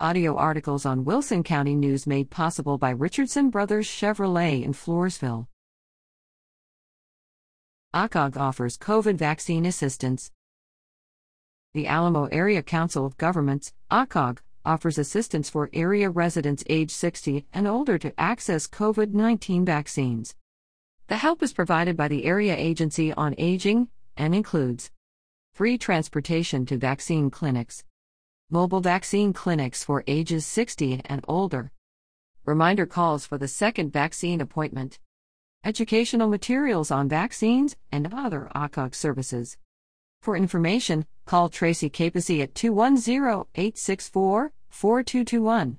Audio articles on Wilson County News made possible by Richardson Brothers Chevrolet in Floresville. ACOG offers COVID vaccine assistance. The Alamo Area Council of Governments, ACOG, offers assistance for area residents age 60 and older to access COVID 19 vaccines. The help is provided by the Area Agency on Aging and includes free transportation to vaccine clinics, mobile vaccine clinics for ages 60 and older, reminder calls for the second vaccine appointment, educational materials on vaccines, and other ACOG services. For information, call Tracy Capeci at 210 864 4221.